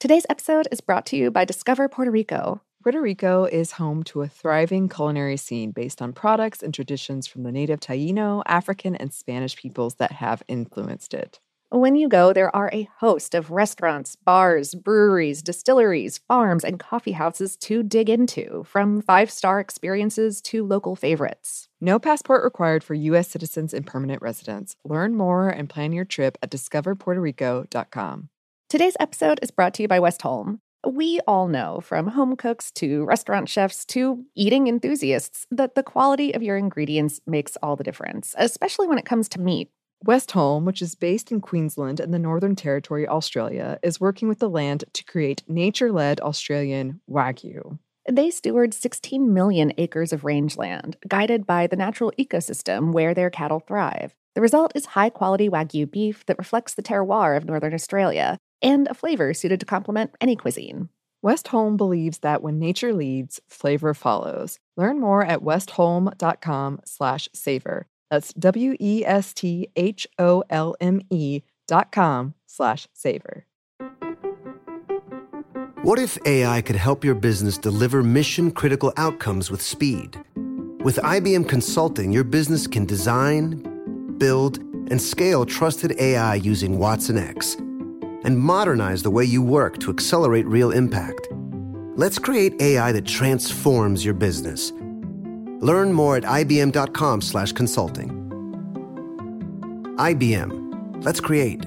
Today's episode is brought to you by Discover Puerto Rico. Puerto Rico is home to a thriving culinary scene based on products and traditions from the native Taino, African, and Spanish peoples that have influenced it. When you go, there are a host of restaurants, bars, breweries, distilleries, farms, and coffee houses to dig into, from five star experiences to local favorites. No passport required for U.S. citizens and permanent residents. Learn more and plan your trip at discoverpuertorico.com. Today's episode is brought to you by Westholme. We all know, from home cooks to restaurant chefs to eating enthusiasts, that the quality of your ingredients makes all the difference, especially when it comes to meat. Westholme, which is based in Queensland and the Northern Territory, Australia, is working with the land to create nature led Australian Wagyu. They steward 16 million acres of rangeland, guided by the natural ecosystem where their cattle thrive. The result is high quality Wagyu beef that reflects the terroir of Northern Australia and a flavor suited to complement any cuisine. Westholme believes that when nature leads, flavor follows. Learn more at westholme.com slash savor. That's W-E-S-T-H-O-L-M-E dot com slash savor. What if AI could help your business deliver mission critical outcomes with speed? With IBM Consulting, your business can design, build, and scale trusted AI using watsonx and modernize the way you work to accelerate real impact. Let's create AI that transforms your business. Learn more at ibm.com/consulting. IBM. Let's create.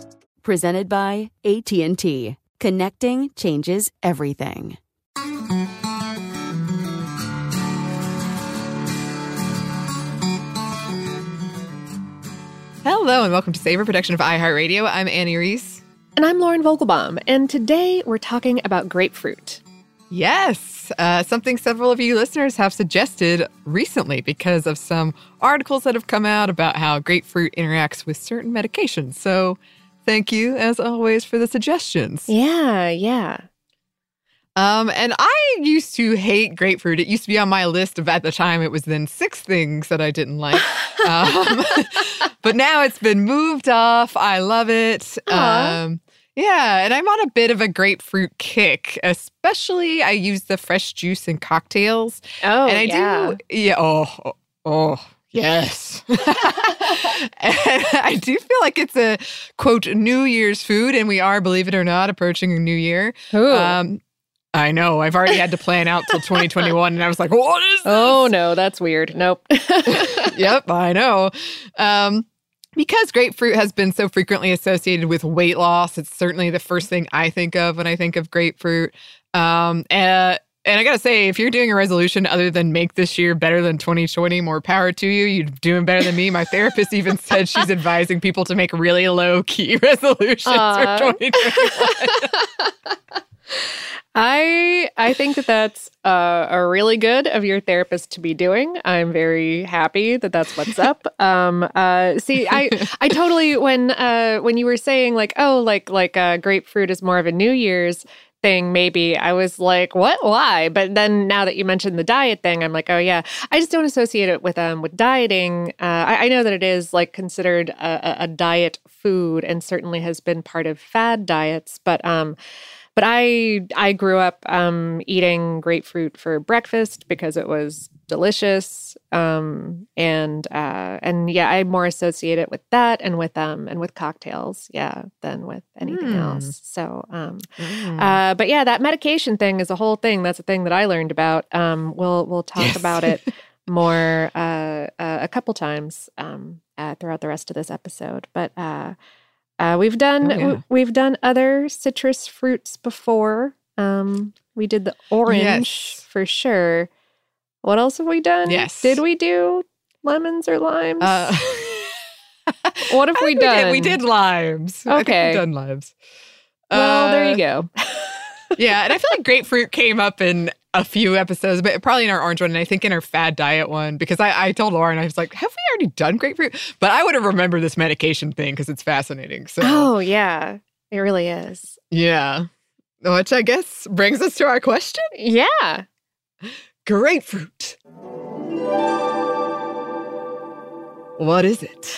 presented by AT&T. Connecting changes everything. Hello and welcome to Savor Production of iHeartRadio. I'm Annie Reese. And I'm Lauren Vogelbaum. And today we're talking about grapefruit. Yes, uh, something several of you listeners have suggested recently because of some articles that have come out about how grapefruit interacts with certain medications. So Thank you, as always, for the suggestions. Yeah, yeah. Um, and I used to hate grapefruit. It used to be on my list of at the time it was then six things that I didn't like. um, but now it's been moved off. I love it. Um, yeah, and I'm on a bit of a grapefruit kick. Especially, I use the fresh juice in cocktails. Oh, and I yeah. do. Yeah. Oh, oh, oh Yes. I do feel like it's a quote New Year's food, and we are, believe it or not, approaching a new year. Um, I know. I've already had to plan out till 2021, and I was like, "What is?" This? Oh no, that's weird. Nope. yep, I know. Um, because grapefruit has been so frequently associated with weight loss, it's certainly the first thing I think of when I think of grapefruit. Um, and and I gotta say, if you're doing a resolution other than make this year better than 2020, more power to you. You're doing better than me. My therapist even said she's advising people to make really low key resolutions uh. for 2021. I I think that that's uh, a really good of your therapist to be doing. I'm very happy that that's what's up. Um, uh, see, I I totally when uh, when you were saying like oh like like uh, grapefruit is more of a New Year's thing maybe. I was like what? Why? But then now that you mentioned the diet thing i'm like oh yeah. I just don't associate it with um with dieting. Uh, I, I, know that it is like considered a, a diet food and certainly has been part of fad diets but um but I I grew up um, eating grapefruit for breakfast because it was delicious, um, and uh, and yeah, I more associate it with that and with um and with cocktails, yeah, than with anything mm. else. So, um, mm. uh, but yeah, that medication thing is a whole thing. That's a thing that I learned about. Um, we'll we'll talk yes. about it more uh, uh, a couple times um, uh, throughout the rest of this episode, but. Uh, uh, we've done oh, yeah. we've done other citrus fruits before. Um, we did the orange yes. for sure. What else have we done? Yes. Did we do lemons or limes? Uh, What have we done? Did, we did limes. I think Okay. we've done limes. Well, there you Uh, go. yeah, and I feel like grapefruit came up in a few episodes, but probably in our orange one, and I think in our fad diet one, because I, I told Lauren, I was like, have we already done grapefruit? But I would have remembered this medication thing because it's fascinating. So, Oh yeah, it really is. yeah. Which I guess brings us to our question Yeah. grapefruit. What is it?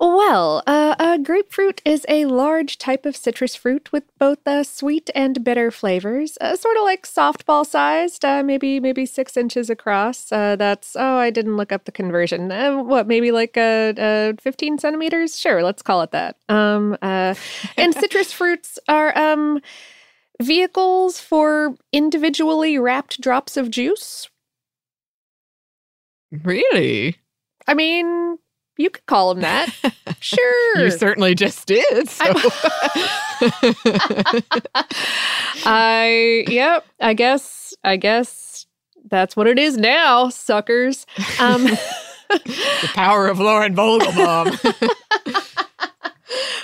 Well, uh, uh, grapefruit is a large type of citrus fruit with both uh, sweet and bitter flavors, uh, sort of like softball sized, uh, maybe maybe six inches across. Uh, that's oh, I didn't look up the conversion. Uh, what maybe like uh, uh, fifteen centimeters? Sure, let's call it that. Um, uh, and citrus fruits are um vehicles for individually wrapped drops of juice. Really? I mean, you could call him that. Sure. You certainly just did. So. I yep, I guess I guess that's what it is now, suckers. Um the power of Lauren Vogelbaum.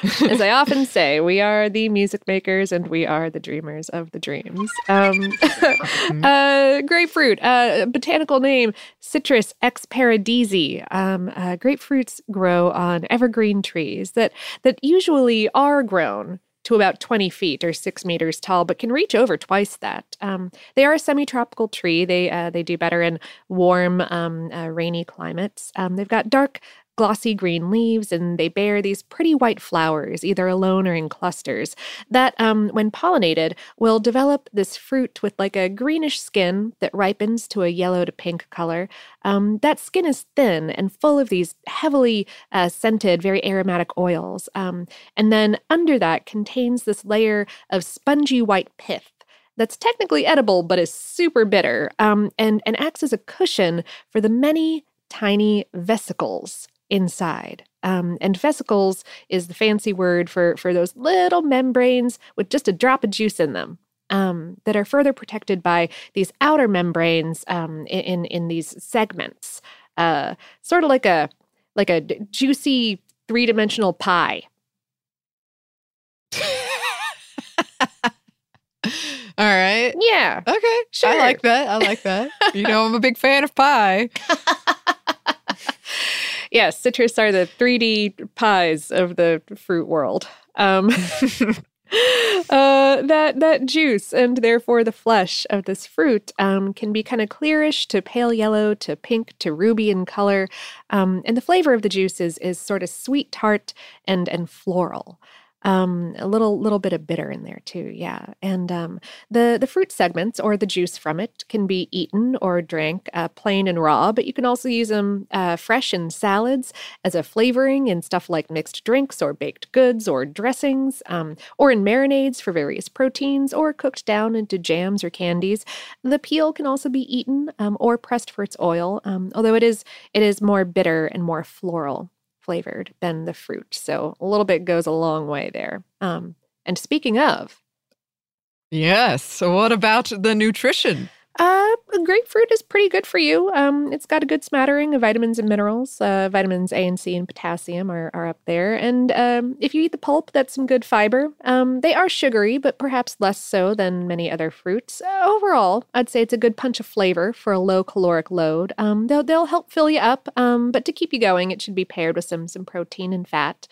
As I often say, we are the music makers and we are the dreamers of the dreams. Um, uh, grapefruit, uh, botanical name Citrus ex paradisi. Um, uh, grapefruits grow on evergreen trees that that usually are grown to about 20 feet or six meters tall, but can reach over twice that. Um, they are a semi-tropical tree. They uh, they do better in warm, um, uh, rainy climates. Um, they've got dark glossy green leaves and they bear these pretty white flowers, either alone or in clusters, that, um, when pollinated, will develop this fruit with like a greenish skin that ripens to a yellow to pink color. Um, that skin is thin and full of these heavily uh, scented, very aromatic oils. Um, and then under that contains this layer of spongy white pith that's technically edible but is super bitter um, and, and acts as a cushion for the many tiny vesicles inside. Um, and vesicles is the fancy word for, for those little membranes with just a drop of juice in them. Um, that are further protected by these outer membranes um, in, in these segments, uh, sort of like a like a juicy three dimensional pie. All right. Yeah, Okay. Sure. I like that. I like that. you know, I'm a big fan of pie. yes, citrus are the 3D pies of the fruit world. Um, uh, that that juice and therefore the flesh of this fruit um, can be kind of clearish to pale yellow to pink to ruby in color, um, and the flavor of the juice is is sort of sweet tart and and floral. Um, a little little bit of bitter in there too, yeah. And um, the the fruit segments or the juice from it can be eaten or drank uh, plain and raw, but you can also use them uh, fresh in salads as a flavoring in stuff like mixed drinks or baked goods or dressings, um, or in marinades for various proteins, or cooked down into jams or candies. The peel can also be eaten um, or pressed for its oil, um, although it is it is more bitter and more floral flavored than the fruit. So a little bit goes a long way there. Um, and speaking of, Yes. So, what about the nutrition? Uh, grapefruit is pretty good for you. Um, it's got a good smattering of vitamins and minerals. Uh, vitamins A and C and potassium are, are up there. And um, if you eat the pulp, that's some good fiber. Um, they are sugary, but perhaps less so than many other fruits. Uh, overall, I'd say it's a good punch of flavor for a low caloric load. Um, they'll, they'll help fill you up, um, but to keep you going, it should be paired with some some protein and fat.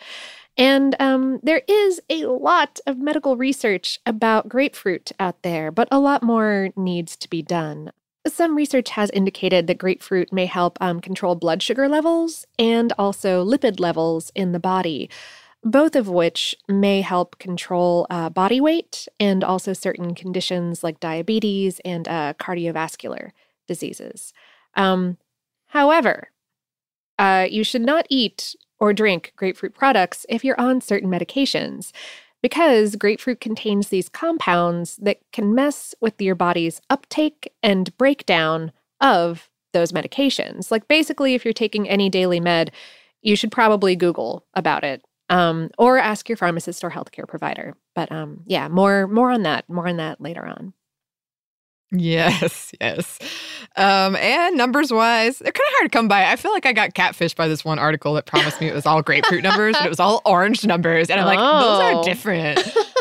And um, there is a lot of medical research about grapefruit out there, but a lot more needs to be done. Some research has indicated that grapefruit may help um, control blood sugar levels and also lipid levels in the body, both of which may help control uh, body weight and also certain conditions like diabetes and uh, cardiovascular diseases. Um, however, uh, you should not eat or drink grapefruit products if you're on certain medications, because grapefruit contains these compounds that can mess with your body's uptake and breakdown of those medications. Like, basically, if you're taking any daily med, you should probably Google about it. Um, or ask your pharmacist or healthcare provider. But um, yeah, more more on that, more on that later on. Yes, yes. Um, and numbers wise, they're kind of hard to come by. I feel like I got catfished by this one article that promised me it was all grapefruit numbers, but it was all orange numbers. And I'm like, those Oh. are different.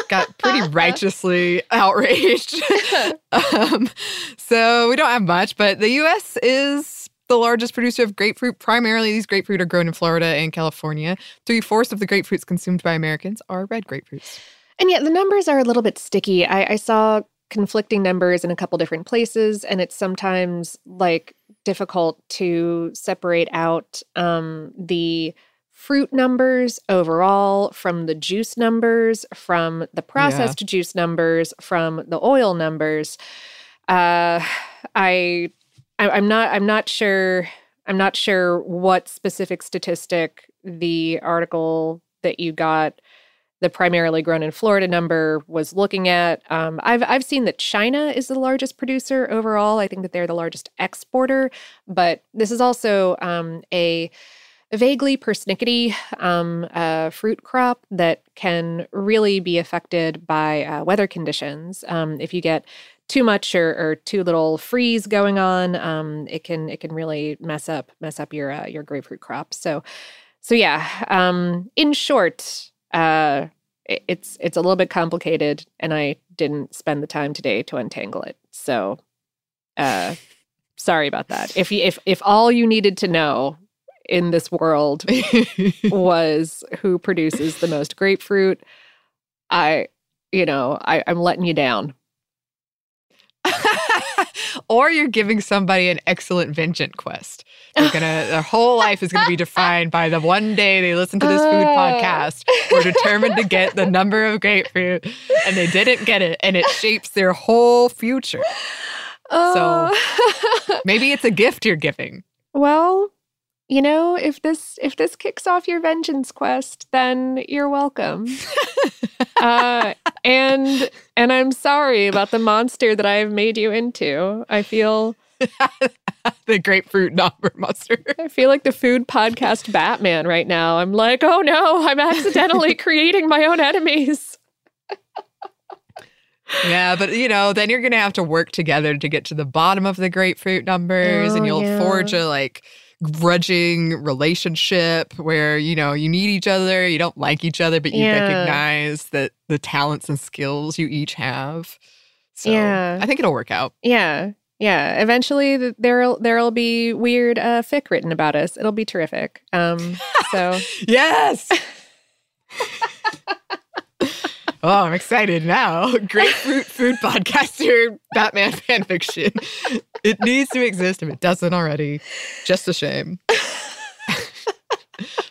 got pretty righteously outraged. um, so we don't have much, but the US is the largest producer of grapefruit. Primarily, these grapefruit are grown in Florida and California. Three fourths of the grapefruits consumed by Americans are red grapefruits. And yet the numbers are a little bit sticky. I, I saw conflicting numbers in a couple different places, and it's sometimes like difficult to separate out um, the fruit numbers overall from the juice numbers, from the processed juice numbers, from the oil numbers. Uh, I, I I'm not I'm not sure I'm not sure what specific statistic the article that you got the primarily grown in Florida number was looking at. Um, I've I've seen that China is the largest producer overall. I think that they're the largest exporter, but this is also um, a vaguely persnickety um, uh, fruit crop that can really be affected by uh, weather conditions. Um, if you get too much or, or too little freeze going on, um, it can it can really mess up mess up your uh, your grapefruit crop. So so yeah, um, in short, uh, it's it's a little bit complicated, and I didn't spend the time today to untangle it. So, uh, sorry about that. If you, if if all you needed to know in this world was who produces the most grapefruit, I, you know, I, I'm letting you down. or you're giving somebody an excellent vengeance quest. They're gonna their whole life is gonna be defined by the one day they listen to this food Oh. podcast. We're determined to get the number of grapefruit, and they didn't get it, and it shapes their whole future. Oh. Maybe it's a gift you're giving. Well, you know, if this if this kicks off your vengeance quest, then you're welcome. uh, and and I'm sorry about the monster that I have made you into. I feel the grapefruit number monster. I feel like the food podcast Batman right now. I'm like, oh no, I'm accidentally creating my own enemies. Yeah, but you know, then you're gonna have to work together to get to the bottom of the grapefruit numbers, Oh, and you'll yeah. forge a like grudging relationship where you know you need each other, you don't like each other, but you Yeah. recognize that the talents and skills you each have. So Yeah. I think it'll work out. Yeah. Yeah, eventually there'll there'll be weird uh, fic written about us. It'll be terrific. Um, so Yes. Oh, I'm excited now. Grapefruit food podcaster Batman fanfiction. It needs to exist if it doesn't already. Just a shame. but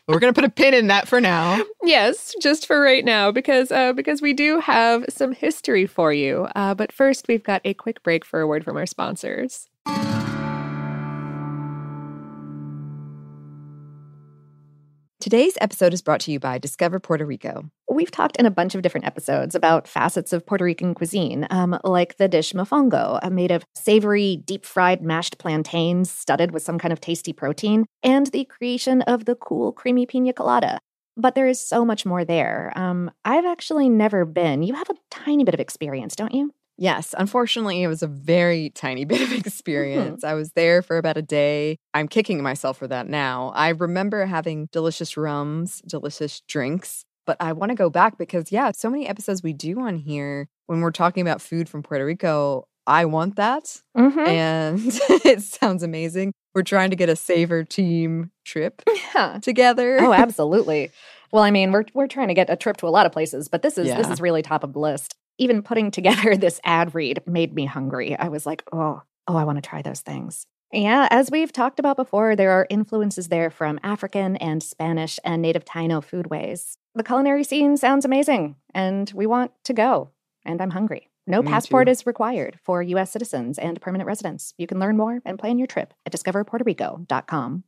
we're going to put a pin in that for now. Yes, just for right now, because uh, because we do have some history for you. Uh, but first, we've got a quick break for a word from our sponsors. Today's episode is brought to you by Discover Puerto Rico. We've talked in a bunch of different episodes about facets of Puerto Rican cuisine, um, like the dish mofongo, uh, made of savory, deep fried mashed plantains studded with some kind of tasty protein, and the creation of the cool, creamy pina colada. But there is so much more there. Um, I've actually never been. You have a tiny bit of experience, don't you? Yes, unfortunately, it was a very tiny bit of experience. I was there for about a day. I'm kicking myself for that now. I remember having delicious rums, delicious drinks, but I want to go back because, yeah, so many episodes we do on here when we're talking about food from Puerto Rico. I want that. Mm-hmm. And it sounds amazing. We're trying to get a Savor team trip Yeah. together. Oh, absolutely. Well, I mean, we're we're trying to get a trip to a lot of places, but this is this is really top of the list. Even putting together this ad read made me hungry. I was like, oh, oh, I want to try those things. Yeah, as we've talked about before, there are influences there from African and Spanish and native Taino foodways. The culinary scene sounds amazing, and we want to go. And I'm hungry. No Me passport too. is required for U.S. citizens and permanent residents. You can learn more and plan your trip at discoverpuertorico.com.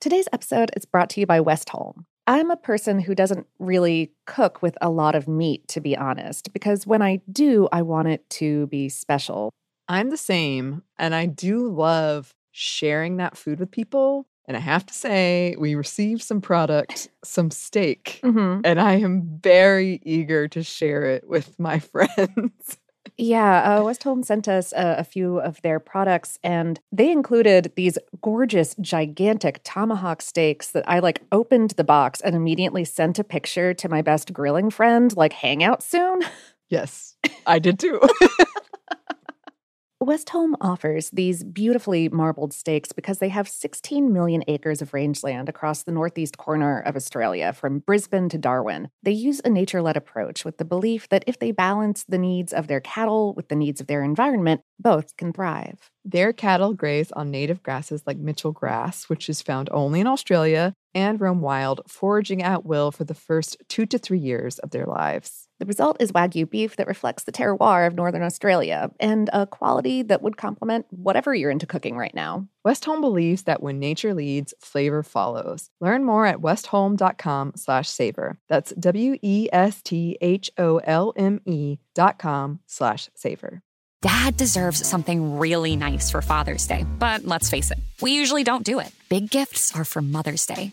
Today's episode is brought to you by Westholme. I'm a person who doesn't really cook with a lot of meat, to be honest, because when I do, I want it to be special. I'm the same. And I do love sharing that food with people. And I have to say, we received some product, some steak, Mm-hmm. and I am very eager to share it with my friends. Yeah, uh, Westholme sent us a, a few of their products, and they included these gorgeous, gigantic tomahawk steaks that I like opened the box and immediately sent a picture to my best grilling friend, like, hang out soon. Yes, I did too. Westholme offers these beautifully marbled steaks because they have 16 million acres of rangeland across the northeast corner of Australia, from Brisbane to Darwin. They use a nature led approach with the belief that if they balance the needs of their cattle with the needs of their environment, both can thrive. Their cattle graze on native grasses like Mitchell grass, which is found only in Australia, and roam wild, foraging at will for the first two to three years of their lives. The result is Wagyu beef that reflects the terroir of Northern Australia and a quality that would complement whatever you're into cooking right now. Westholme believes that when nature leads, flavor follows. Learn more at westholme.com slash savor. That's W-E-S-T-H-O-L-M-E dot com slash savor. Dad deserves something really nice for Father's Day, but let's face it, we usually don't do it. Big gifts are for Mother's Day.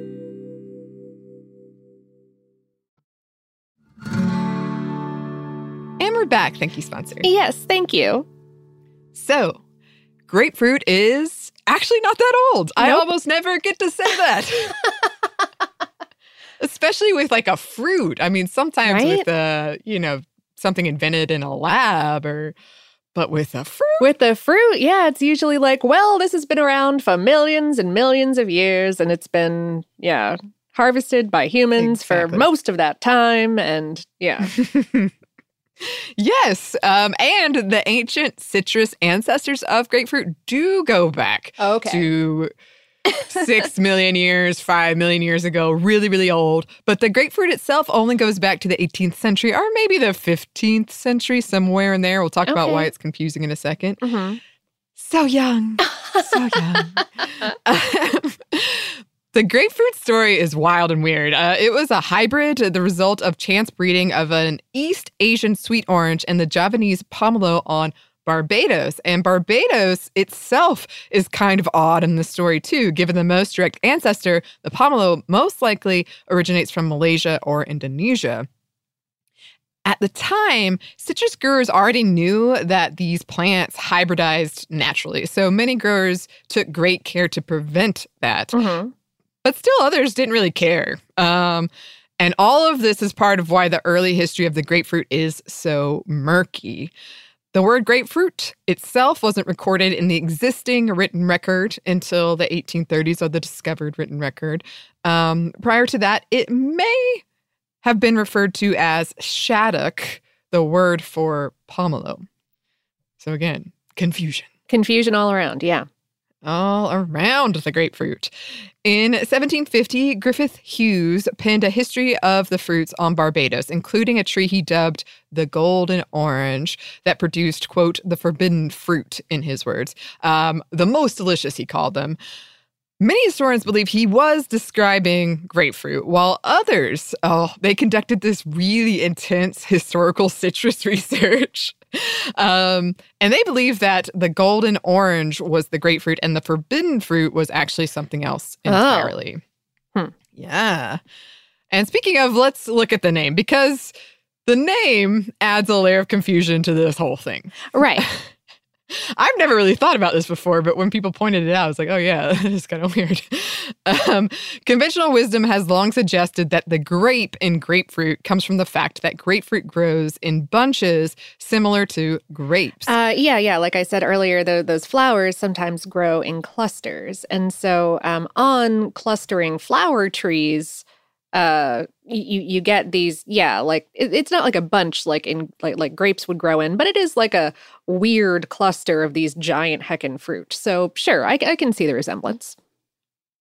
And we're back. Thank you, sponsor. Yes, thank you. So, grapefruit is actually not that old. I almost never get to say that. Especially with like a fruit. I mean, sometimes with uh, you know, something invented in a lab or but with a fruit. With the fruit, yeah, it's usually like, well, this has been around for millions and millions of years, and it's been, yeah, harvested by humans for most of that time. And yeah, Yes, um, and the ancient citrus ancestors of grapefruit do go back Okay. to six million years, five million years ago, really, really old. But the grapefruit itself only goes back to the 18th century or maybe the 15th century, somewhere in there. We'll talk about why it's confusing in a 2nd Mhm. So young, so young. The grapefruit story is wild and weird. Uh, it was a hybrid, the result of chance breeding of an East Asian sweet orange and the Javanese pomelo on Barbados. And Barbados itself is kind of odd in the story, too, given the most direct ancestor, the pomelo, most likely originates from Malaysia or Indonesia. At the time, citrus growers already knew that these plants hybridized naturally. So many growers took great care to prevent that Mhm. But still others didn't really care. Um, and all of this is part of why the early history of the grapefruit is so murky. The word grapefruit itself wasn't recorded in the existing written record until the 1830s or the discovered written record. Um, prior to that, it may have been referred to as shaddock, the word for pomelo. So again, confusion. confusion all around. Yeah. All around the grapefruit. In 1750, Griffith Hughes penned a history of the fruits on Barbados, including a tree he dubbed the golden orange that produced, quote, the forbidden fruit, in his words. Um, the most delicious, he called them. Many historians believe he was describing grapefruit, while others, oh, they conducted this really intense historical citrus research. Um, and they believe that the golden orange was the grapefruit and the forbidden fruit was actually something else Oh. entirely. Hmm. Yeah. And speaking of, let's look at the name because the name adds a layer of confusion to this whole thing. Right. I've never really thought about this before, but when people pointed it out, I was like, oh, yeah, that is kind of weird. Um, conventional wisdom has long suggested that the grape in grapefruit comes from the fact that grapefruit grows in bunches similar to grapes. Uh, yeah, yeah. Like I said earlier, tho- those flowers sometimes grow in clusters, and so um, on clustering flower trees, uh, you you get these. Yeah, like it, it's not like a bunch like in like like grapes would grow in, but it is like a weird cluster of these giant heckin' fruit. So sure, I, I can see the resemblance.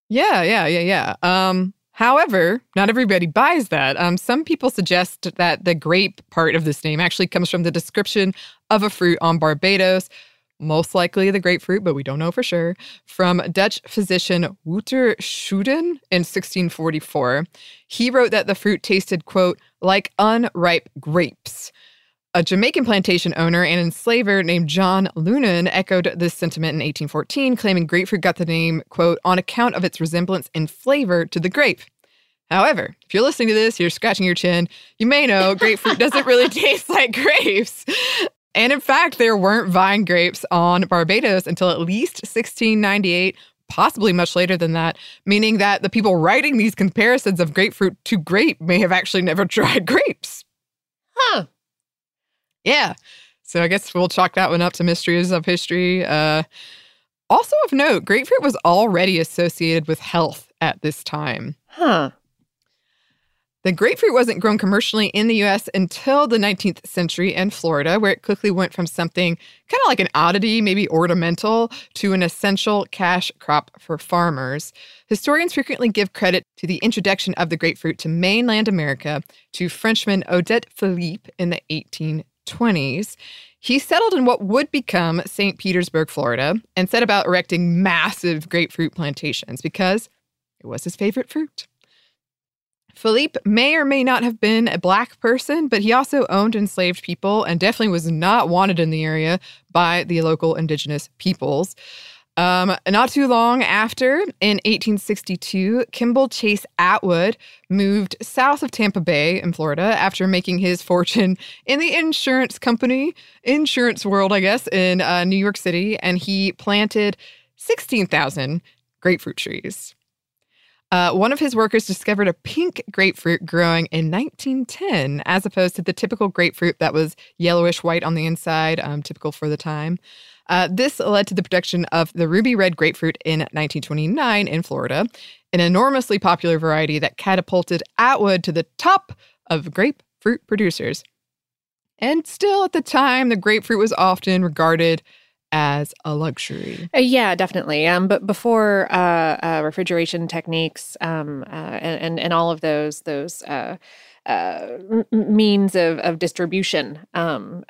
Yeah, yeah, yeah, yeah. Um, however, not everybody buys that. Um, some people suggest that the grape part of this name actually comes from the description of a fruit on Barbados, most likely the grapefruit, but we don't know for sure, from Dutch physician Wouter Schouten in 1644. He wrote that the fruit tasted, quote, like unripe grapes. A Jamaican plantation owner and enslaver named John Lunan echoed this sentiment in 1814, claiming grapefruit got the name, quote, on account of its resemblance in flavor to the grape. However, if you're listening to this, you're scratching your chin, you may know grapefruit doesn't really taste like grapes. And in fact, there weren't vine grapes on Barbados until at least 1698, possibly much later than that, meaning that the people writing these comparisons of grapefruit to grape may have actually never tried grapes. Huh. Yeah. So I guess we'll chalk that one up to mysteries of history. Uh, also of note, grapefruit was already associated with health at this time. Huh. The grapefruit wasn't grown commercially in the US until the 19th century in Florida, where it quickly went from something kind of like an oddity, maybe ornamental, to an essential cash crop for farmers. Historians frequently give credit to the introduction of the grapefruit to mainland America to Frenchman Odet Philippe in the 1820s. He settled in what would become St. Petersburg, Florida, and set about erecting massive grapefruit plantations because it was his favorite fruit. Philippe may or may not have been a black person, but he also owned enslaved people and definitely was not wanted in the area by the local indigenous peoples. Um, not too long after, in 1862, Kimball Chase Atwood moved south of Tampa Bay in Florida after making his fortune in the insurance company, insurance world, I guess, in uh, New York City, and he planted 16,000 grapefruit trees. Uh, one of his workers discovered a pink grapefruit growing in 1910, as opposed to the typical grapefruit that was yellowish white on the inside, um, typical for the time. Uh, this led to the production of the ruby red grapefruit in 1929 in Florida, an enormously popular variety that catapulted Atwood to the top of grapefruit producers. And still at the time, the grapefruit was often regarded as a luxury. Uh, yeah, definitely. Um, but before uh, uh, refrigeration techniques um, uh, and, and and all of those those uh, uh, m- means of of distribution, um,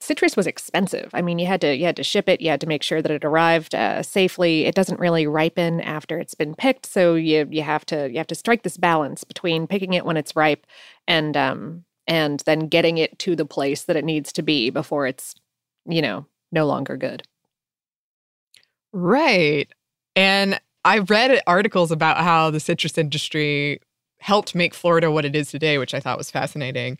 citrus was expensive. I mean, you had to you had to ship it. You had to make sure that it arrived safely. It doesn't really ripen after it's been picked, so you you have to you have to strike this balance between picking it when it's ripe and um and then getting it to the place that it needs to be before it's you know no longer good. Right. And I read articles about how the citrus industry helped make Florida what it is today, which I thought was fascinating.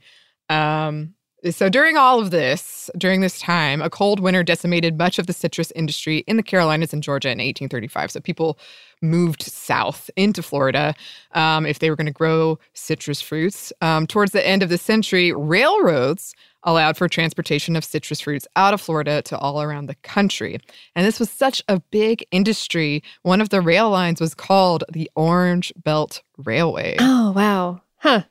Um, so during all of this, during this time, a cold winter decimated much of the citrus industry in the Carolinas and Georgia in 1835. So people moved south into Florida um, if they were going to grow citrus fruits. Um, towards the end of the century, railroads allowed for transportation of citrus fruits out of Florida to all around the country. And this was such a big industry. One of the rail lines was called the Orange Belt Railway. Oh wow, huh?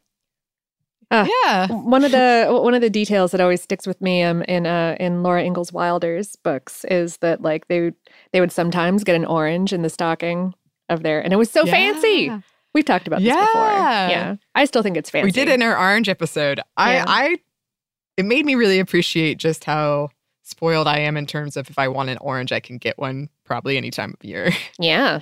Uh, Yeah. one of the one of the details that always sticks with me um, in uh, in Laura Ingalls Wilder's books is that like they they would sometimes get an orange in the stocking of their and it was so fancy. We've talked about this before. Yeah. Yeah, I still think it's fancy. We did in our orange episode. I, Yeah. I, it made me really appreciate just how spoiled I am in terms of if I want an orange, I can get one probably any time of year. Yeah.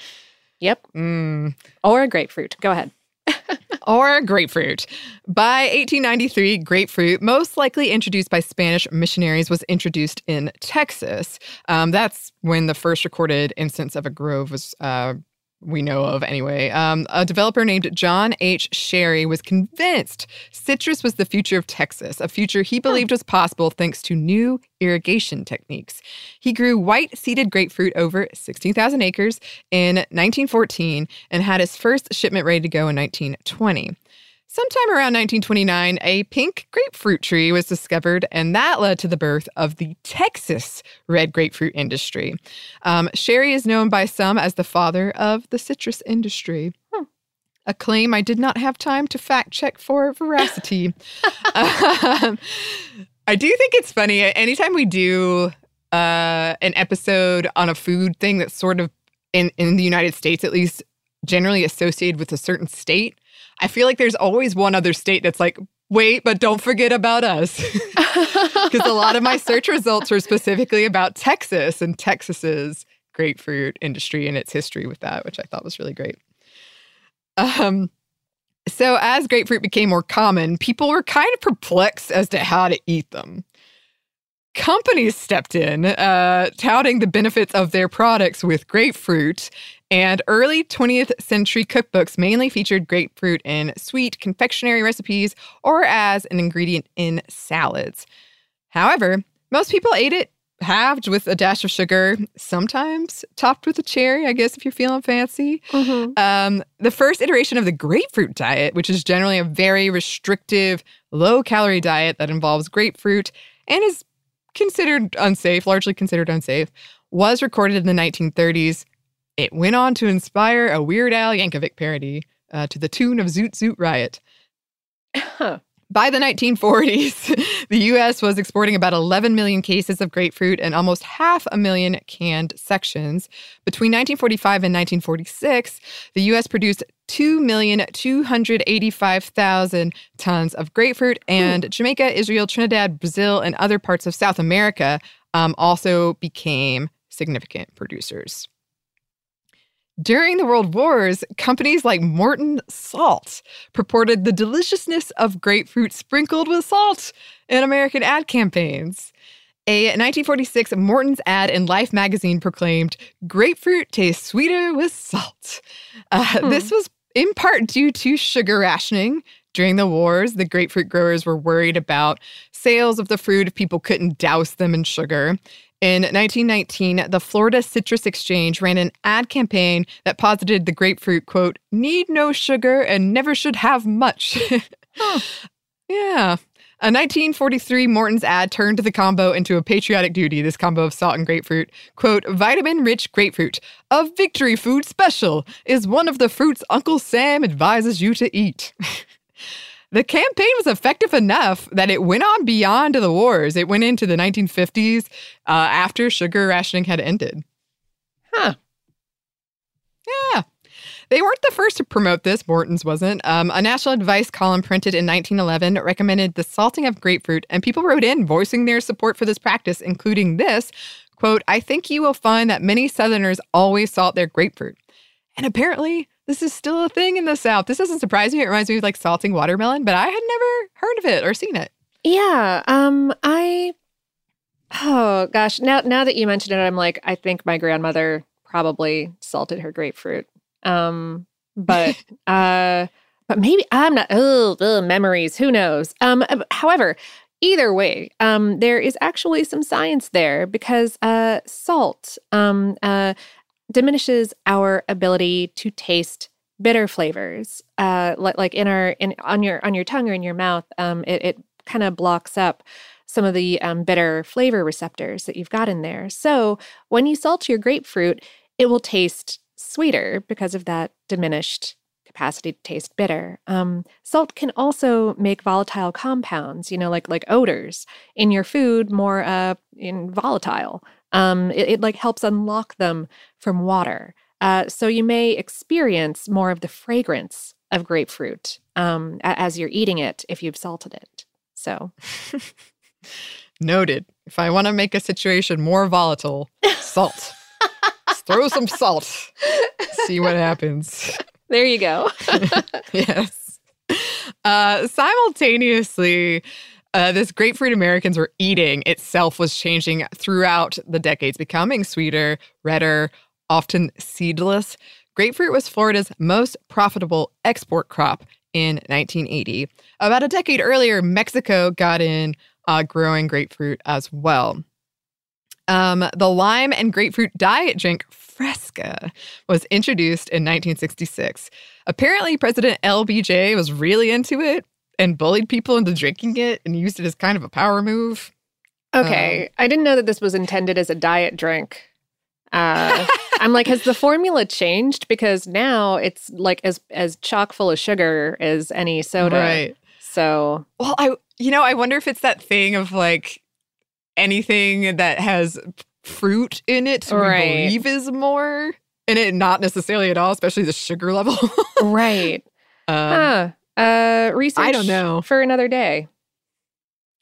Yep. Mm. Or a grapefruit. Go ahead. or a grapefruit. By 1893, grapefruit, most likely introduced by Spanish missionaries, was introduced in Texas. Um, that's when the first recorded instance of a grove was. Uh, we know of anyway. Um, a developer named John H. Shary was convinced citrus was the future of Texas, a future he believed was possible thanks to new irrigation techniques. He grew white seeded grapefruit over 16,000 acres in 1914 and had his first shipment ready to go in 1920. Sometime around 1929, a pink grapefruit tree was discovered, and that led to the birth of the Texas red grapefruit industry. Um, Shary is known by some as the father of the citrus industry. A claim I did not have time to fact check for veracity. um, I do think it's funny. Anytime we do uh, an episode on a food thing that's sort of in, in the United States, at least generally associated with a certain state, I feel like there's always one other state that's like, wait, but don't forget about us. Because a lot of my search results were specifically about Texas and Texas's grapefruit industry and its history with that, which I thought was really great. Um, so as grapefruit became more common, people were kind of perplexed as to how to eat them. Companies stepped in, uh, touting the benefits of their products with grapefruit, and early 20th century cookbooks mainly featured grapefruit in sweet confectionery recipes or as an ingredient in salads. However, most people ate it halved with a dash of sugar, sometimes topped with a cherry, I guess, if you're feeling fancy. Um, the first iteration of the grapefruit diet, which is generally a very restrictive, low calorie diet that involves grapefruit and is considered unsafe, largely considered unsafe, was recorded in the 1930s. It went on to inspire a Weird Al Yankovic parody uh, to the tune of Zoot Suit Riot. By the 1940s, the US was exporting about 11 million cases of grapefruit and almost half a million canned sections. Between 1945 and 1946, the US produced 2,285,000 tons of grapefruit, and Jamaica, Israel, Trinidad, Brazil, and other parts of South America um, also became significant producers. During the World Wars, companies like Morton Salt purported the deliciousness of grapefruit sprinkled with salt in American ad campaigns. A 1946 Morton's ad in Life magazine proclaimed, Grapefruit tastes sweeter with salt. Uh, This was in part due to sugar rationing. During the wars, the grapefruit growers were worried about sales of the fruit if people couldn't douse them in sugar. In 1919, the Florida Citrus Exchange ran an ad campaign that posited the grapefruit, quote, need no sugar and never should have much. Yeah. A 1943 Morton's ad turned the combo into a patriotic duty, this combo of salt and grapefruit. Quote, vitamin rich grapefruit, a victory food special, is one of the fruits Uncle Sam advises you to eat. the campaign was effective enough that it went on beyond the wars. It went into the 1950s uh, after sugar rationing had ended. Huh. Yeah. They weren't the first to promote this. Morton's wasn't. Um, a national advice column printed in 1911 recommended the salting of grapefruit, and people wrote in voicing their support for this practice, including this quote, I think you will find that many Southerners always salt their grapefruit. And apparently, this is still a thing in the South. This doesn't surprise me. It reminds me of like salting watermelon, but I had never heard of it or seen it. Yeah. Um, I oh gosh. Now now that you mention it, I'm like, I think my grandmother probably salted her grapefruit. Um, but uh but maybe I'm not oh ugh, memories, who knows? Um however, either way, um, there is actually some science there because uh salt um uh diminishes our ability to taste bitter flavors uh like in our in on your on your tongue or in your mouth um it, it kind of blocks up some of the um, bitter flavor receptors that you've got in there so when you salt your grapefruit it will taste sweeter because of that diminished capacity to taste bitter. Um, salt can also make volatile compounds, you know, like like odors in your food more uh, in volatile. Um, it, it like helps unlock them from water. Uh, so you may experience more of the fragrance of grapefruit um, as you're eating it if you've salted it. So, noted. If I want to make a situation more volatile, salt. throw some salt. See what happens. There you go. yes. Uh, simultaneously, uh, this grapefruit Americans were eating itself was changing throughout the decades, becoming sweeter, redder, often seedless. Grapefruit was Florida's most profitable export crop in 1980. About a decade earlier, Mexico got in uh, growing grapefruit as well. Um, the lime and grapefruit diet drink Fresca was introduced in 1966. Apparently, President LBJ was really into it and bullied people into drinking it and used it as kind of a power move. Okay. Um, I didn't know that this was intended as a diet drink. Uh, I'm like, has the formula changed? Because now it's like as as chock full of sugar as any soda. Right. So, well, I you know I wonder if it's that thing of like anything that has fruit in it right. we believe is more in it, not necessarily at all, especially the sugar level. right. Um, huh. Uh, research. I don't know for another day.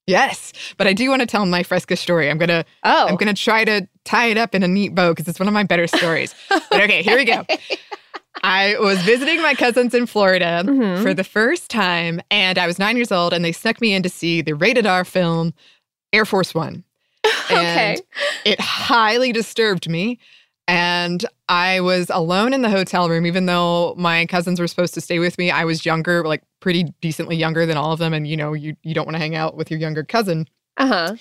Yes, but I do want to tell my Fresca story. I'm gonna. Oh. I'm gonna try to tie it up in a neat bow because it's one of my better stories. but okay, here we go. I was visiting my cousins in Florida mm-hmm. for the first time, and I was nine years old, and they snuck me in to see the rated R film Air Force One. And okay. it highly disturbed me. And I was alone in the hotel room, even though my cousins were supposed to stay with me. I was younger, like pretty decently younger than all of them. And you know, you, you don't want to hang out with your younger cousin. Uh huh.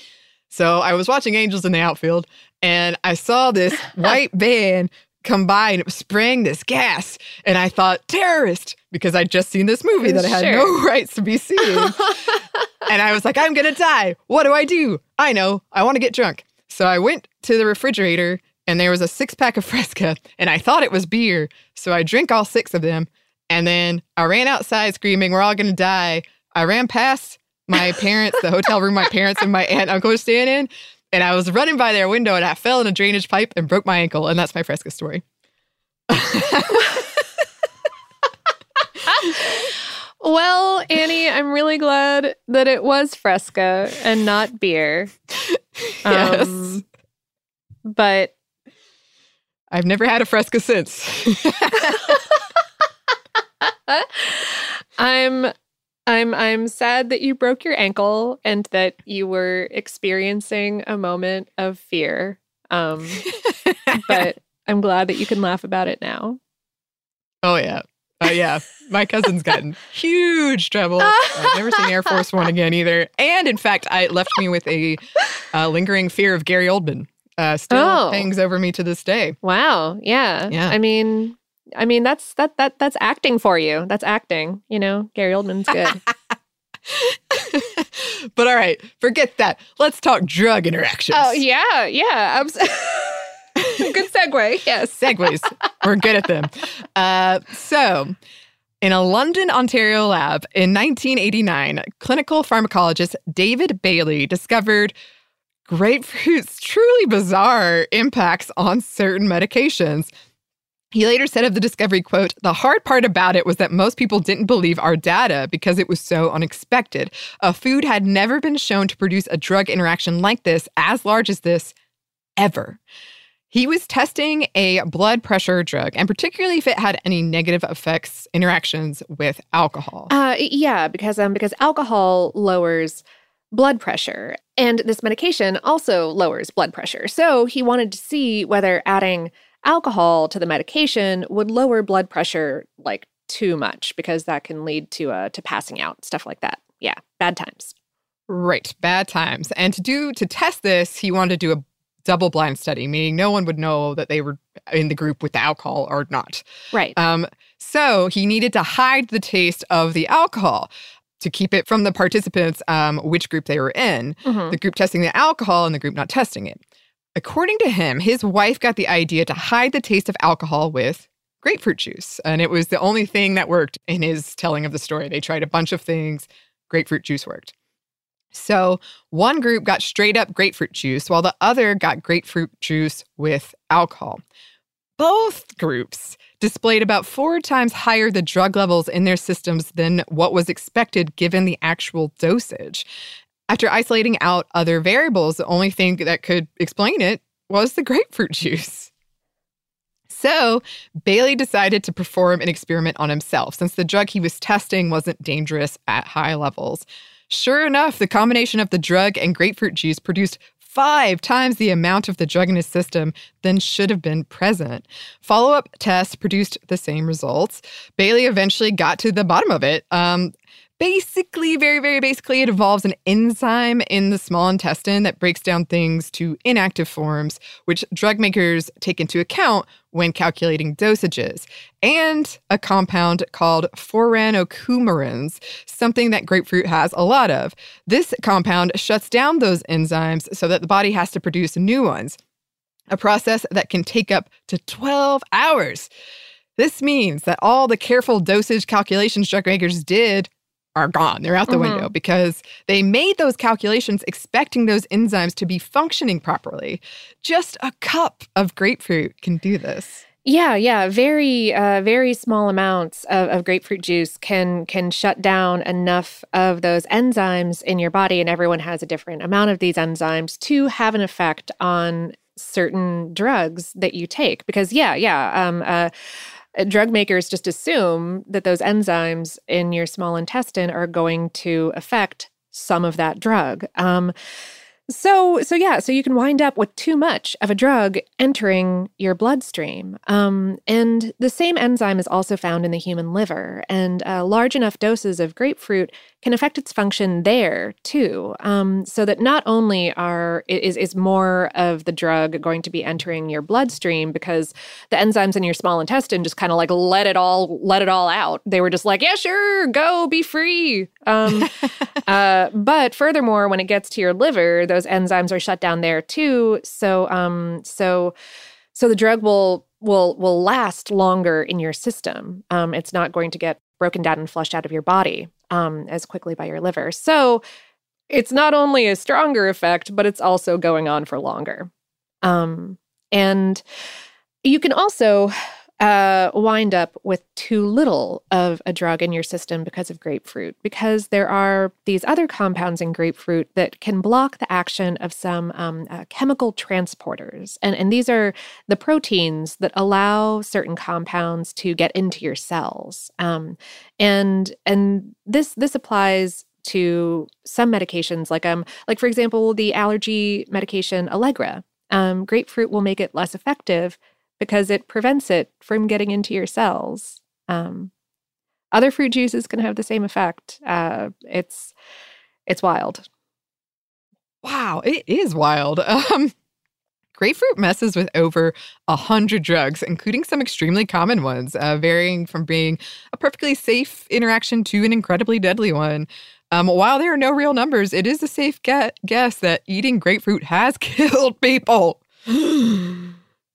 So I was watching Angels in the Outfield and I saw this white van come by and it was spraying this gas. And I thought, terrorist, because I'd just seen this movie that I had sure. no rights to be seeing. and I was like, I'm going to die. What do I do? I know. I want to get drunk. So I went to the refrigerator and there was a six pack of Fresca and I thought it was beer. So I drank all six of them. And then I ran outside screaming, We're all going to die. I ran past my parents, the hotel room my parents and my aunt and uncle were staying in. And I was running by their window and I fell in a drainage pipe and broke my ankle. And that's my Fresca story. Well, Annie, I'm really glad that it was Fresca and not beer. yes. Um, but I've never had a Fresca since. I'm I'm I'm sad that you broke your ankle and that you were experiencing a moment of fear. Um, but I'm glad that you can laugh about it now. Oh yeah. Uh, yeah, my cousin's gotten huge trouble. I've never seen Air Force One again either. And in fact, I left me with a uh, lingering fear of Gary Oldman. Uh, still oh. hangs over me to this day. Wow. Yeah. Yeah. I mean, I mean that's that that that's acting for you. That's acting. You know, Gary Oldman's good. but all right, forget that. Let's talk drug interactions. Oh yeah, yeah. Good segue. Yes. Segues. We're good at them. Uh, so, in a London, Ontario lab in 1989, clinical pharmacologist David Bailey discovered grapefruit's truly bizarre impacts on certain medications. He later said of the discovery, quote, the hard part about it was that most people didn't believe our data because it was so unexpected. A food had never been shown to produce a drug interaction like this, as large as this, ever. He was testing a blood pressure drug, and particularly if it had any negative effects, interactions with alcohol. Uh, yeah, because um, because alcohol lowers blood pressure, and this medication also lowers blood pressure. So he wanted to see whether adding alcohol to the medication would lower blood pressure like too much, because that can lead to uh, to passing out, stuff like that. Yeah, bad times. Right, bad times. And to do to test this, he wanted to do a double blind study, meaning no one would know that they were in the group with the alcohol or not. Right. Um, so he needed to hide the taste of the alcohol to keep it from the participants, um, which group they were in, mm-hmm. the group testing the alcohol and the group not testing it. According to him, his wife got the idea to hide the taste of alcohol with grapefruit juice. And it was the only thing that worked in his telling of the story. They tried a bunch of things, grapefruit juice worked. So one group got straight up grapefruit juice, while the other got grapefruit juice with alcohol. Both groups displayed about four times higher the drug levels in their systems than what was expected given the actual dosage. After isolating out other variables, the only thing that could explain it was the grapefruit juice. So, Bailey decided to perform an experiment on himself since the drug he was testing wasn't dangerous at high levels. Sure enough, the combination of the drug and grapefruit juice produced five times the amount of the drug in his system than should have been present. Follow up tests produced the same results. Bailey eventually got to the bottom of it. Um, basically, very, very basically, it involves an enzyme in the small intestine that breaks down things to inactive forms, which drug makers take into account when calculating dosages, and a compound called furanocoumarins, something that grapefruit has a lot of. This compound shuts down those enzymes so that the body has to produce new ones, a process that can take up to 12 hours. This means that all the careful dosage calculations drug makers did are gone. They're out the mm-hmm. window because they made those calculations expecting those enzymes to be functioning properly. Just a cup of grapefruit can do this. Yeah, yeah, very, uh, very small amounts of, of grapefruit juice can can shut down enough of those enzymes in your body, and everyone has a different amount of these enzymes to have an effect on certain drugs that you take. Because yeah, yeah, um, uh, drug makers just assume that those enzymes in your small intestine are going to affect some of that drug. Um, so, so yeah, so you can wind up with too much of a drug entering your bloodstream. Um, and the same enzyme is also found in the human liver, and uh, large enough doses of grapefruit can affect its function there too. Um, so that not only are is is more of the drug going to be entering your bloodstream because the enzymes in your small intestine just kind of like let it all let it all out. They were just like, yeah, sure, go, be free. Um, uh, but furthermore, when it gets to your liver, those enzymes are shut down there too. So um, so so the drug will will will last longer in your system. Um, it's not going to get broken down and flushed out of your body um, as quickly by your liver. So it's not only a stronger effect, but it's also going on for longer. Um, and you can also uh, wind up with too little of a drug in your system because of grapefruit, because there are these other compounds in grapefruit that can block the action of some um, uh, chemical transporters. And, and these are the proteins that allow certain compounds to get into your cells. Um, and and this this applies to some medications like um like for example the allergy medication Allegra. Um, grapefruit will make it less effective because it prevents it from getting into your cells. Um, other fruit juices can have the same effect. Uh, it's it's wild. Wow, it is wild. Um, grapefruit messes with over a hundred drugs, including some extremely common ones, uh, varying from being a perfectly safe interaction to an incredibly deadly one. Um, while there are no real numbers, it is a safe get- guess that eating grapefruit has killed people.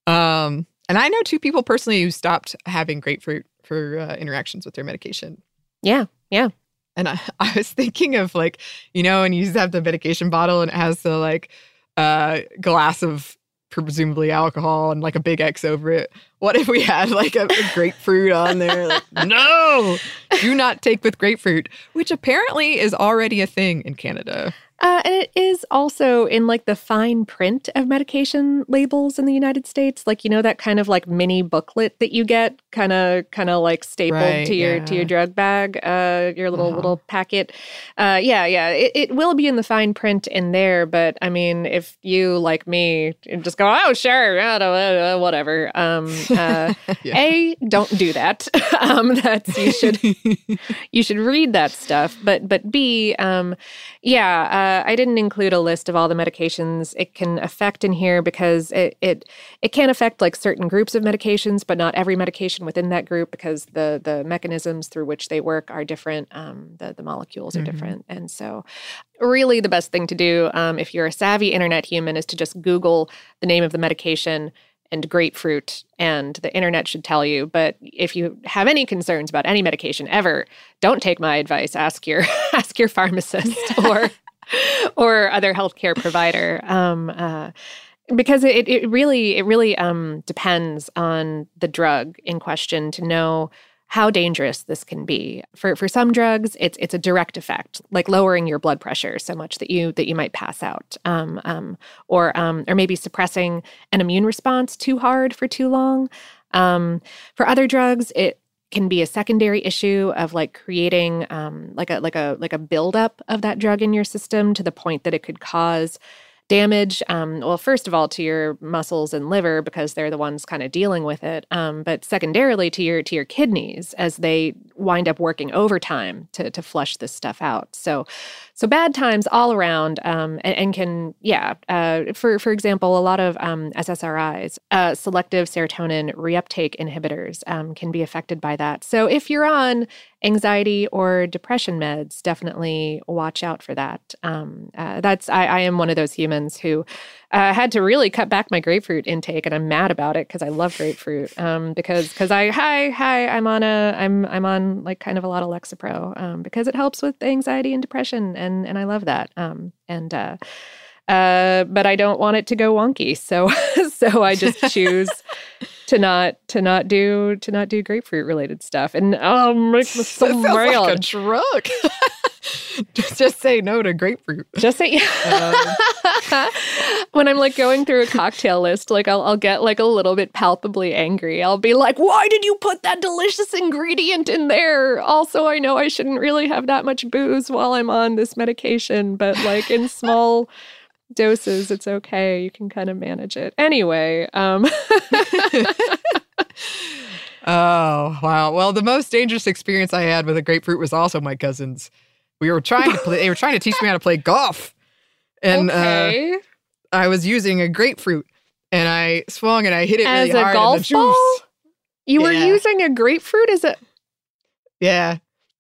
um, and I know two people personally who stopped having grapefruit for uh, interactions with their medication. Yeah, yeah. And I, I was thinking of like, you know, and you just have the medication bottle and it has the like uh, glass of presumably alcohol and like a big X over it. What if we had like a, a grapefruit on there? Like, no, do not take with grapefruit, which apparently is already a thing in Canada. Uh, and it is also in like the fine print of medication labels in the United States, like you know that kind of like mini booklet that you get, kind of kind of like stapled right, to your yeah. to your drug bag, uh, your little uh-huh. little packet. Uh, yeah, yeah, it, it will be in the fine print in there, but I mean, if you like me, just go, oh sure, uh, whatever. Um, uh, yeah. A, don't do that. um, that's you should you should read that stuff, but but B, um, yeah uh, I didn't include a list of all the medications it can affect in here because it it it can affect like certain groups of medications, but not every medication within that group because the the mechanisms through which they work are different. Um, the the molecules are mm-hmm. different, and so really the best thing to do um, if you're a savvy internet human is to just Google the name of the medication and grapefruit, and the internet should tell you. But if you have any concerns about any medication ever, don't take my advice. Ask your ask your pharmacist or or other healthcare provider. Um, uh, because it, it really it really um, depends on the drug in question to know how dangerous this can be. For for some drugs, it's it's a direct effect, like lowering your blood pressure so much that you that you might pass out, um, um, or um, or maybe suppressing an immune response too hard for too long. Um, for other drugs, it can be a secondary issue of like creating um, like a like a like a buildup of that drug in your system to the point that it could cause damage um, well first of all to your muscles and liver because they're the ones kind of dealing with it um, but secondarily to your to your kidneys as they wind up working overtime to to flush this stuff out. So so bad times all around um, and, and, can yeah uh, for for example a lot of um, ssris uh, selective serotonin reuptake inhibitors um, can be affected by that so if you're on anxiety or depression meds, definitely watch out for that. Um, uh, that's I, I, am one of those humans who uh, had to really cut back my grapefruit intake, and I'm mad about it because I love grapefruit. Um, because because I hi hi I'm on a I'm I'm on like kind of a lot of Lexapro um, because it helps with anxiety and depression, and and I love that. Um, and uh, uh, but I don't want it to go wonky, so so I just choose to not to not do to not do grapefruit related stuff. And um, make me so mad. Like a drug. just, just say no to grapefruit. Just say um. when I'm like going through a cocktail list, like I'll I'll get like a little bit palpably angry. I'll be like, "Why did you put that delicious ingredient in there?" Also, I know I shouldn't really have that much booze while I'm on this medication, but like in small doses, it's okay. You can kind of manage it. Anyway, um Oh, wow. Well, the most dangerous experience I had with a grapefruit was also my cousins. We were trying to play they were trying to teach me how to play golf. And uh, okay. uh, I was using a grapefruit and I swung and I hit it As really a hard golf ball? You yeah. were using a grapefruit as a Yeah.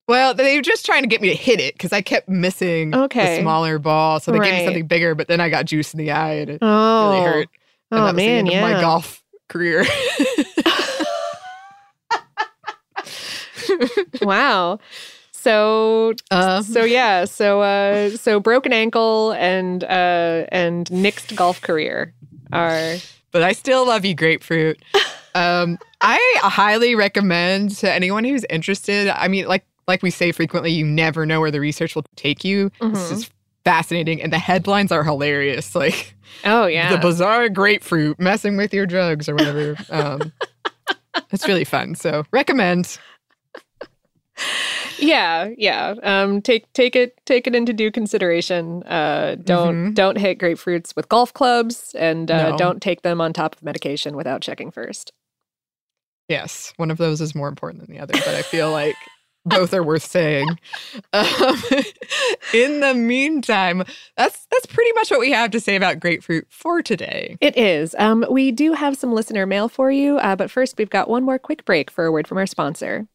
Well, they were just trying to get me to hit it because I kept missing okay. the smaller ball. So they right. gave me something bigger, but then I got juice in the eye and it oh. really hurt. And oh, that was man, the end yeah. of my golf career. wow. So uh, so yeah, so uh so broken ankle and uh and nixed golf career are But I still love you, grapefruit. Um I highly recommend to anyone who's interested. I mean, like like we say frequently, you never know where the research will take you. Mm-hmm. This is fascinating. And the headlines are hilarious. Like, oh, yeah. The bizarre grapefruit messing with your drugs or whatever. um, it's really fun. So, recommend. Yeah yeah um take take it take it into due consideration uh don't mm-hmm. don't hit grapefruits with golf clubs and uh, no. don't take them on top of medication without checking first yes one of those is more important than the other but i feel like both are worth saying. Um, in the meantime, that's that's pretty much what we have to say about grapefruit for today. It is. Um, we do have some listener mail for you, uh, but first we've got one more quick break for a word from our sponsor.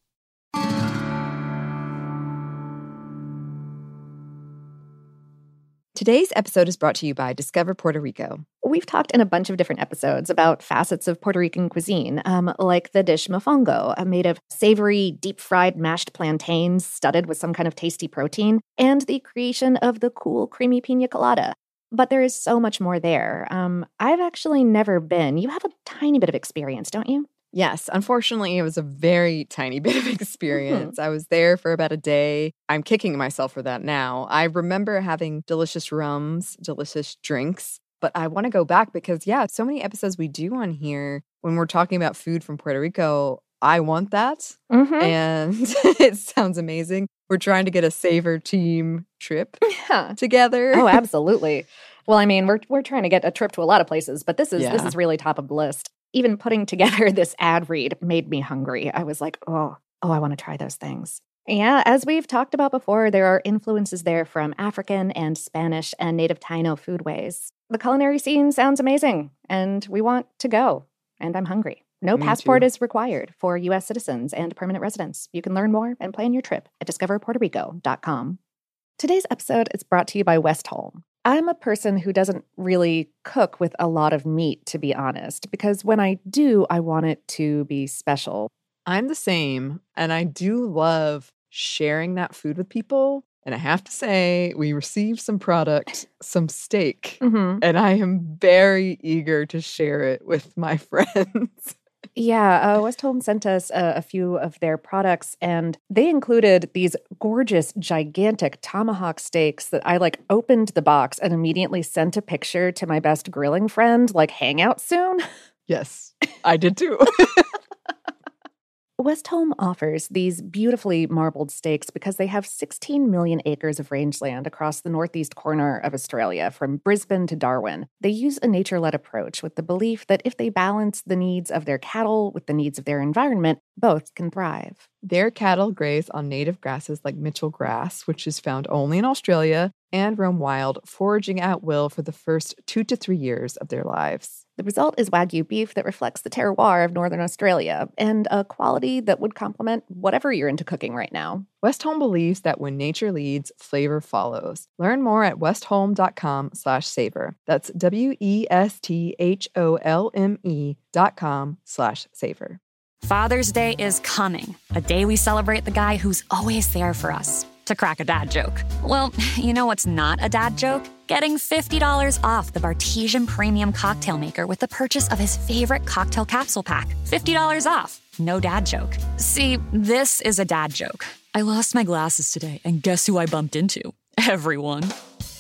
Today's episode is brought to you by Discover Puerto Rico. We've talked in a bunch of different episodes about facets of Puerto Rican cuisine, um, like the dish mofongo, uh, made of savory, deep fried mashed plantains studded with some kind of tasty protein, and the creation of the cool, creamy pina colada. But there is so much more there. Um, I've actually never been. You have a tiny bit of experience, don't you? Yes, unfortunately, it was a very tiny bit of Mm-hmm. experience. I was there for about a day. I'm kicking myself for that now. I remember having delicious rums, delicious drinks, but I want to go back because, yeah, so many episodes we do on here when we're talking about food from Puerto Rico. I want that. Mm-hmm. And it sounds amazing. We're trying to get a Savor team trip Yeah. together. Oh, absolutely. Well, I mean, we're we're trying to get a trip to a lot of places, but this is this is really top of the list. Even putting together this ad read made me hungry. I was like, oh, oh, I want to try those things. Yeah, as we've talked about before, there are influences there from African and Spanish and native Taino foodways. The culinary scene sounds amazing, and we want to go. And I'm hungry. No Me passport too. is required for U.S. citizens and permanent residents. You can learn more and plan your trip at discoverpuertorico.com. Today's episode is brought to you by Westholme. I'm a person who doesn't really cook with a lot of meat, to be honest, because when I do, I want it to be special. I'm the same, and I do love sharing that food with people. And I have to say, we received some product, some steak, Mm-hmm. and I am very eager to share it with my friends. Yeah, uh, Westholme sent us a, a few of their products, and they included these gorgeous, gigantic tomahawk steaks that I like opened the box and immediately sent a picture to my best grilling friend, like, hang out soon. yes, I did too. Westholme offers these beautifully marbled steaks because they have 16 million acres of rangeland across the northeast corner of Australia, from Brisbane to Darwin. They use a nature led approach with the belief that if they balance the needs of their cattle with the needs of their environment, both can thrive. Their cattle graze on native grasses like Mitchell grass, which is found only in Australia, and roam wild, foraging at will for the first two to three years of their lives. The result is Wagyu beef that reflects the terroir of Northern Australia and a quality that would complement whatever you're into cooking right now. Westholme believes that when nature leads, flavor follows. Learn more at westholme.com slash savor. That's W-E-S-T-H-O-L-M-E dot com slash savor. Father's Day is coming, a day we celebrate the guy who's always there for us. To crack a dad joke. Well, you know what's not a dad joke? Getting $50 off the Bartesian Premium Cocktail Maker with the purchase of his favorite cocktail capsule pack. $50 off. No dad joke. See, this is a dad joke. I lost my glasses today, and guess who I bumped into? Everyone.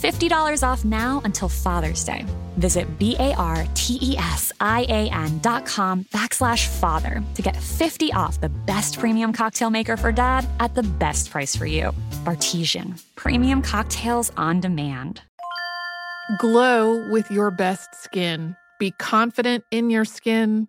$50 off now until Father's Day. Visit B-A-R-T-E-S-I-A-N dot com backslash father to get 50 off the best premium cocktail maker for dad at the best price for you. Bartesian. Premium cocktails on demand. Glow with your best skin. Be confident in your skin.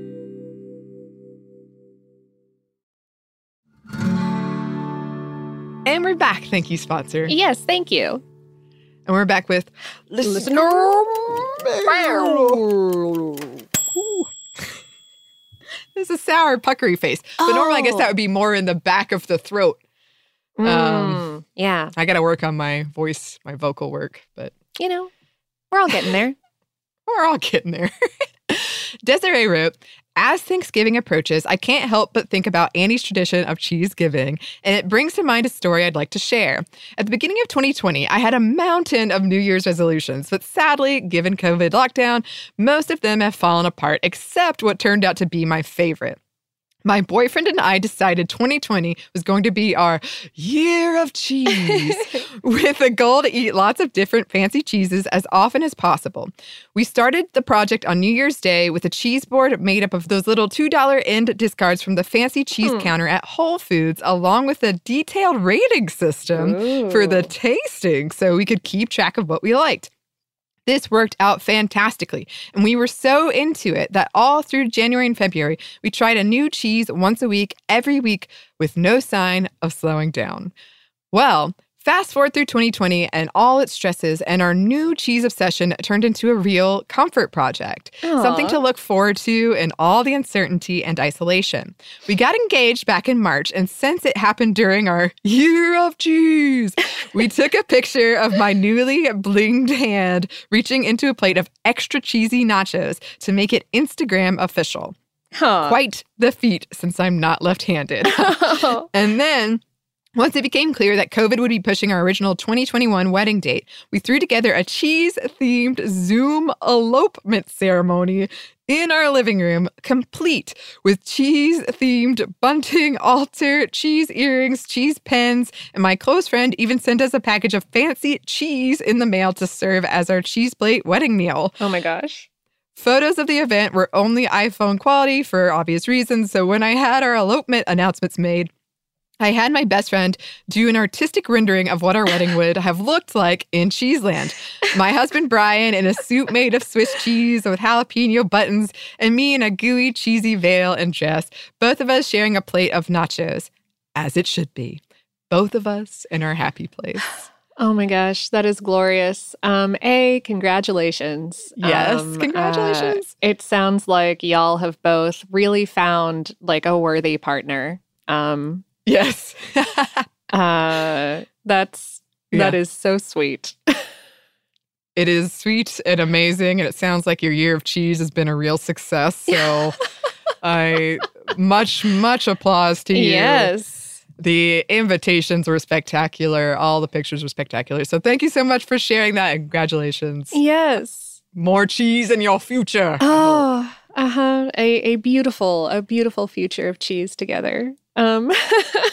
And we're back. Thank you, sponsor. Yes, thank you. And we're back with listener. This is a sour, puckery face. But normally, I guess that would be more in the back of the throat. Um, Mm, yeah, I got to work on my voice, my vocal work, but you know, we're all getting there. we're all getting there. Desiree wrote, as Thanksgiving approaches, I can't help but think about Annie's tradition of cheese giving, and it brings to mind a story I'd like to share. At the beginning of 2020, I had a mountain of New Year's resolutions, but sadly, given COVID lockdown, most of them have fallen apart, except what turned out to be my favorite. My boyfriend and I decided 2020 was going to be our year of cheese with a goal to eat lots of different fancy cheeses as often as possible. We started the project on New Year's Day with a cheese board made up of those little $2 end discards from the fancy cheese hmm. counter at Whole Foods, along with a detailed rating system for the tasting so we could keep track of what we liked. This worked out fantastically, and we were so into it that all through January and February, we tried a new cheese once a week, every week, with no sign of slowing down. Well, Fast forward through 2020 and all its stresses, and our new cheese obsession turned into a real comfort project. Aw. Something to look forward to in all the uncertainty and isolation. We got engaged back in March, and since it happened during our year of cheese, we took a picture of my newly blinged hand reaching into a plate of extra cheesy nachos to make it Instagram official. Huh. Quite the feat since I'm not left handed. and then once it became clear that COVID would be pushing our original 2021 wedding date, we threw together a cheese themed Zoom elopement ceremony in our living room, complete with cheese themed bunting, altar, cheese earrings, cheese pens, and my close friend even sent us a package of fancy cheese in the mail to serve as our cheese plate wedding meal. oh my gosh. Photos of the event were only iPhone quality for obvious reasons, so when I had our elopement announcements made, I had my best friend do an artistic rendering of what our wedding would have looked like in Cheeseland. My husband Brian in a suit made of Swiss cheese with jalapeno buttons, and me in a gooey, cheesy veil and dress, both of us sharing a plate of nachos, as it should be. Both of us in our happy place. Oh my gosh, that is glorious. Um, A, congratulations. Yes, Um, congratulations. uh, it sounds like y'all have both really found like a worthy partner. Um, Yes. uh, that's that is so sweet. It is sweet and amazing, and it sounds like your year of cheese has been a real success. So, I much, much applause to you. Yes. The invitations were spectacular. All the pictures were spectacular. So, thank you so much for sharing that. Congratulations. Yes. More cheese in your future. Oh, uh huh. A a beautiful, a beautiful future of cheese together. Um,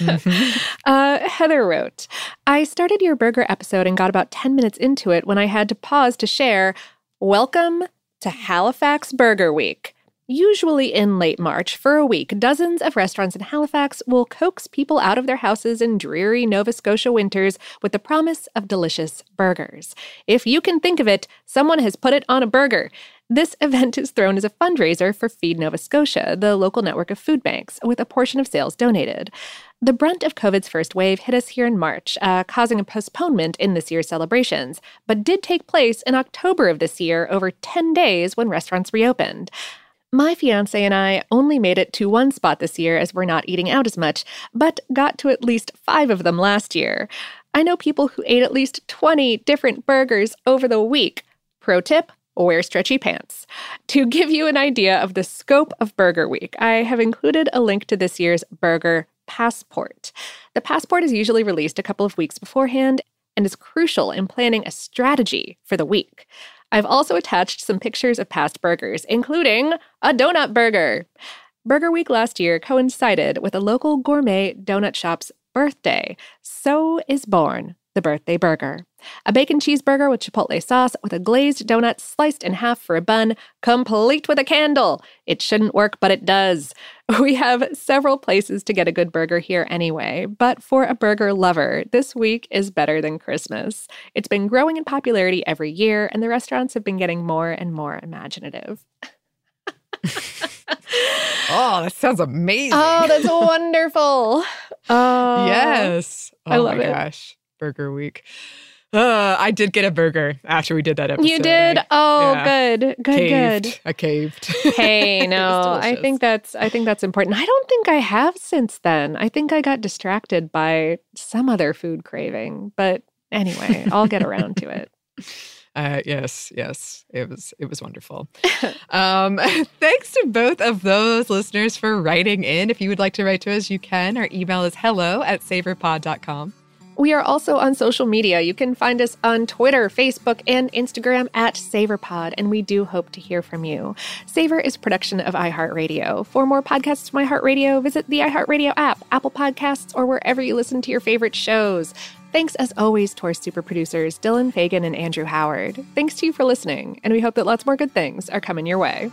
uh, Heather wrote, I started your burger episode and got about 10 minutes into it when I had to pause to share, Welcome to Halifax Burger Week. Usually in late March, for a week, dozens of restaurants in Halifax will coax people out of their houses in dreary Nova Scotia winters with the promise of delicious burgers. If you can think of it, someone has put it on a burger. This event is thrown as a fundraiser for Feed Nova Scotia, the local network of food banks, with a portion of sales donated. The brunt of COVID's first wave hit us here in March, uh, causing a postponement in this year's celebrations, but did take place in October of this year, over 10 days when restaurants reopened. My fiance and I only made it to one spot this year as we're not eating out as much, but got to at least five of them last year. I know people who ate at least 20 different burgers over the week. Pro tip wear stretchy pants. To give you an idea of the scope of Burger Week, I have included a link to this year's Burger Passport. The passport is usually released a couple of weeks beforehand and is crucial in planning a strategy for the week. I've also attached some pictures of past burgers, including a donut burger. Burger Week last year coincided with a local gourmet donut shop's birthday. So is born the birthday burger. A bacon cheeseburger with chipotle sauce with a glazed donut sliced in half for a bun, complete with a candle. It shouldn't work, but it does. We have several places to get a good burger here anyway, but for a burger lover, this week is better than Christmas. It's been growing in popularity every year, and the restaurants have been getting more and more imaginative. Oh, that sounds amazing. Oh, that's wonderful. Oh, yes. Oh I love my it. gosh. Burger week. Uh, I did get a burger after we did that episode. You did? I oh, yeah. good. Good, caved. good. I caved. Hey, no, I think that's I think that's important. I don't think I have since then. I think I got distracted by some other food craving, but anyway, I'll get around to it. Uh, yes, yes, it was it was wonderful. um, thanks to both of those listeners for writing in. If you would like to write to us, you can. Our email is hello at savorpod.com. We are also on social media. You can find us on Twitter, Facebook, and Instagram at SavorPod, and we do hope to hear from you. Savor is production of iHeartRadio. For more podcasts from iHeartRadio, visit the iHeartRadio app, Apple Podcasts, or wherever you listen to your favorite shows. Thanks as always to our super producers, Dylan Fagan and Andrew Howard. Thanks to you for listening, and we hope that lots more good things are coming your way.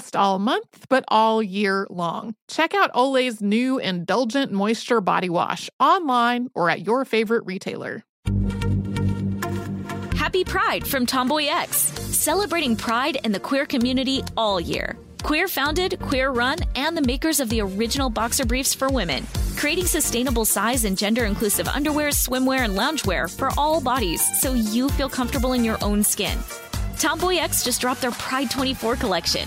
just all month, but all year long. Check out Olay's new Indulgent Moisture Body Wash online or at your favorite retailer. Happy Pride from Tomboy X, celebrating pride in the queer community all year. Queer founded, queer run, and the makers of the original boxer briefs for women, creating sustainable size and gender inclusive underwear, swimwear, and loungewear for all bodies so you feel comfortable in your own skin. Tomboy X just dropped their Pride 24 collection